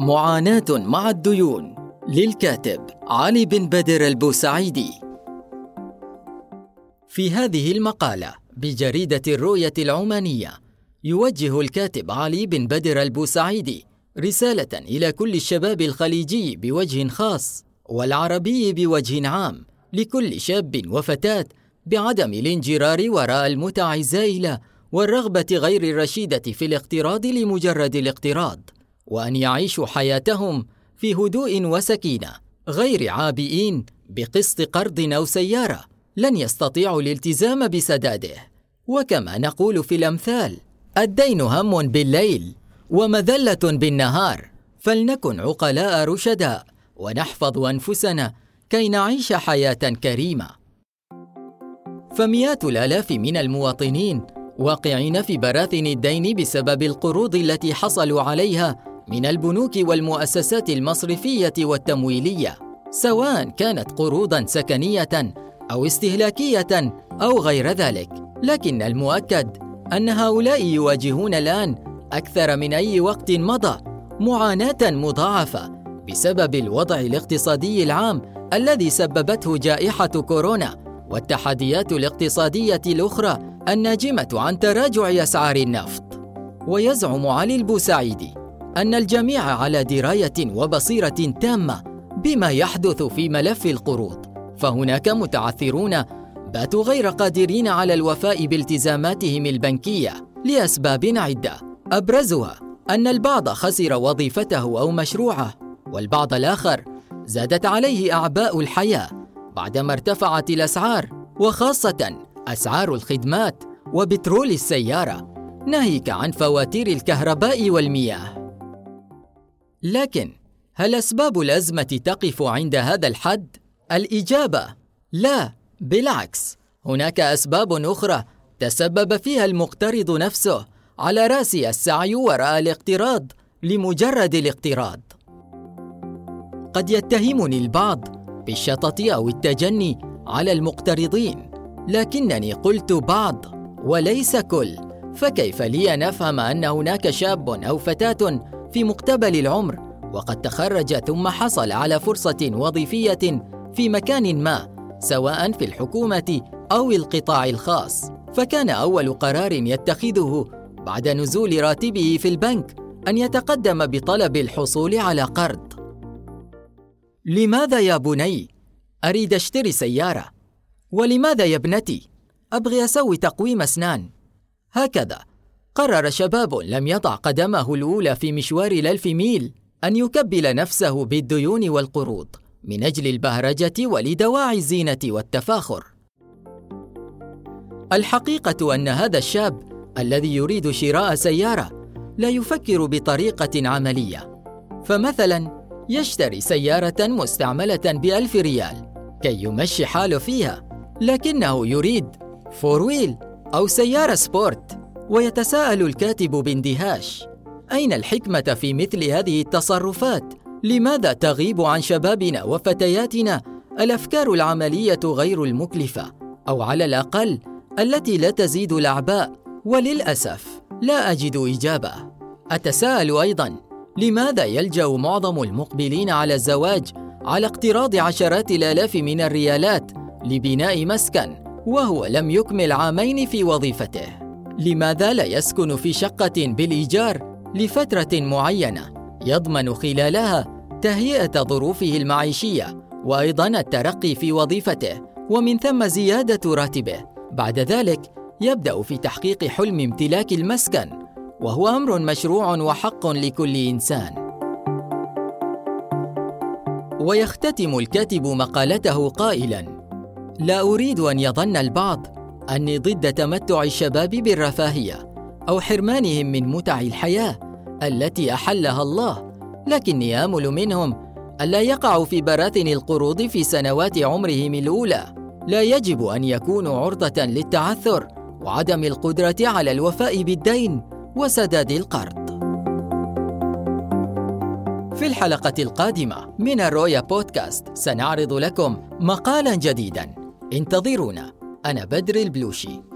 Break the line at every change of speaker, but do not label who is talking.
معاناة مع الديون للكاتب علي بن بدر البوسعيدي. في هذه المقالة بجريدة الرؤية العمانية يوجه الكاتب علي بن بدر البوسعيدي رسالة إلى كل الشباب الخليجي بوجه خاص والعربي بوجه عام لكل شاب وفتاة بعدم الانجرار وراء المتع الزائلة والرغبة غير الرشيدة في الاقتراض لمجرد الاقتراض. وأن يعيشوا حياتهم في هدوء وسكينة غير عابئين بقسط قرض أو سيارة. لن يستطيعوا الالتزام بسداده. وكما نقول في الأمثال الدين هم بالليل ومذلة بالنهار. فلنكن عقلاء رشداء ونحفظ أنفسنا كي نعيش حياة كريمة. فمئات الآلاف من المواطنين واقعين في براثن الدين بسبب القروض التي حصلوا عليها من البنوك والمؤسسات المصرفية والتمويلية سواء كانت قروضا سكنية أو استهلاكية أو غير ذلك. لكن المؤكد أن هؤلاء يواجهون الآن أكثر من أي وقت مضى معاناة مضاعفة بسبب الوضع الاقتصادي العام الذي سببته جائحة كورونا والتحديات الاقتصادية الأخرى الناجمة عن تراجع أسعار النفط. ويزعم علي البوسعيدي أن الجميع على دراية وبصيرة تامة بما يحدث في ملف القروض فهناك متعثرون باتوا غير قادرين على الوفاء بالتزاماتهم البنكية لأسباب عدة. أبرزها أن البعض خسر وظيفته أو مشروعه والبعض الآخر زادت عليه أعباء الحياة بعدما ارتفعت الأسعار وخاصة أسعار الخدمات وبترول السيارة. ناهيك عن فواتير الكهرباء والمياه. لكن هل أسباب الأزمة تقف عند هذا الحد؟ الإجابة لا بالعكس. هناك أسباب أخرى تسبب فيها المقترض نفسه على رأس السعي وراء الاقتراض لمجرد الاقتراض. قد يتهمني البعض بالشطط أو التجني على المقترضين لكنني قلت بعض وليس كل. فكيف لي أن أفهم أن هناك شاب أو فتاة في مقتبل العمر وقد تخرج ثم حصل على فرصة وظيفية في مكان ما سواء في الحكومة أو القطاع الخاص. فكان أول قرار يتخذه بعد نزول راتبه في البنك أن يتقدم بطلب الحصول على قرض. لماذا يا بني؟ أريد اشتري سيارة. ولماذا يا ابنتي؟ أبغي أسوي تقويم أسنان. هكذا. قرر شباب لم يضع قدمه الأولى في مشوار الألف ميل أن يكبل نفسه بالديون والقروض من أجل البهرجة ولدواعي الزينة والتفاخر. الحقيقة أن هذا الشاب الذي يريد شراء سيارة لا يفكر بطريقة عملية، فمثلا يشتري سيارة مستعملة بألف ريال كي يمشي حاله فيها، لكنه يريد four wheel أو سيارة sport ويتساءل الكاتب باندهاش أين الحكمة في مثل هذه التصرفات؟ لماذا تغيب عن شبابنا وفتياتنا الأفكار العملية غير المكلفة؟ أو على الأقل التي لا تزيد الأعباء وللأسف لا أجد إجابة. أتساءل أيضا لماذا يلجأ معظم المقبلين على الزواج على اقتراض عشرات الآلاف من الريالات لبناء مسكن وهو لم يكمل عامين في وظيفته؟ لماذا لا يسكن في شقة بالإيجار لفترة معينة يضمن خلالها تهيئة ظروفه المعيشية وأيضا الترقي في وظيفته ومن ثم زيادة راتبه. بعد ذلك يبدأ في تحقيق حلم امتلاك المسكن وهو أمر مشروع وحق لكل إنسان. ويختتم الكاتب مقالته قائلا لا أريد أن يظن البعض أني ضد تمتع الشباب بالرفاهية أو حرمانهم من متع الحياة التي أحلها الله لكني آمل منهم الا يقعوا في براثن القروض في سنوات عمرهم الأولى. لا يجب أن يكونوا عرضة للتعثر وعدم القدرة على الوفاء بالدين وسداد القرض. في الحلقة القادمة من الرؤيا بودكاست سنعرض لكم مقالا جديدا. انتظرونا. أنا بدر البلوشي.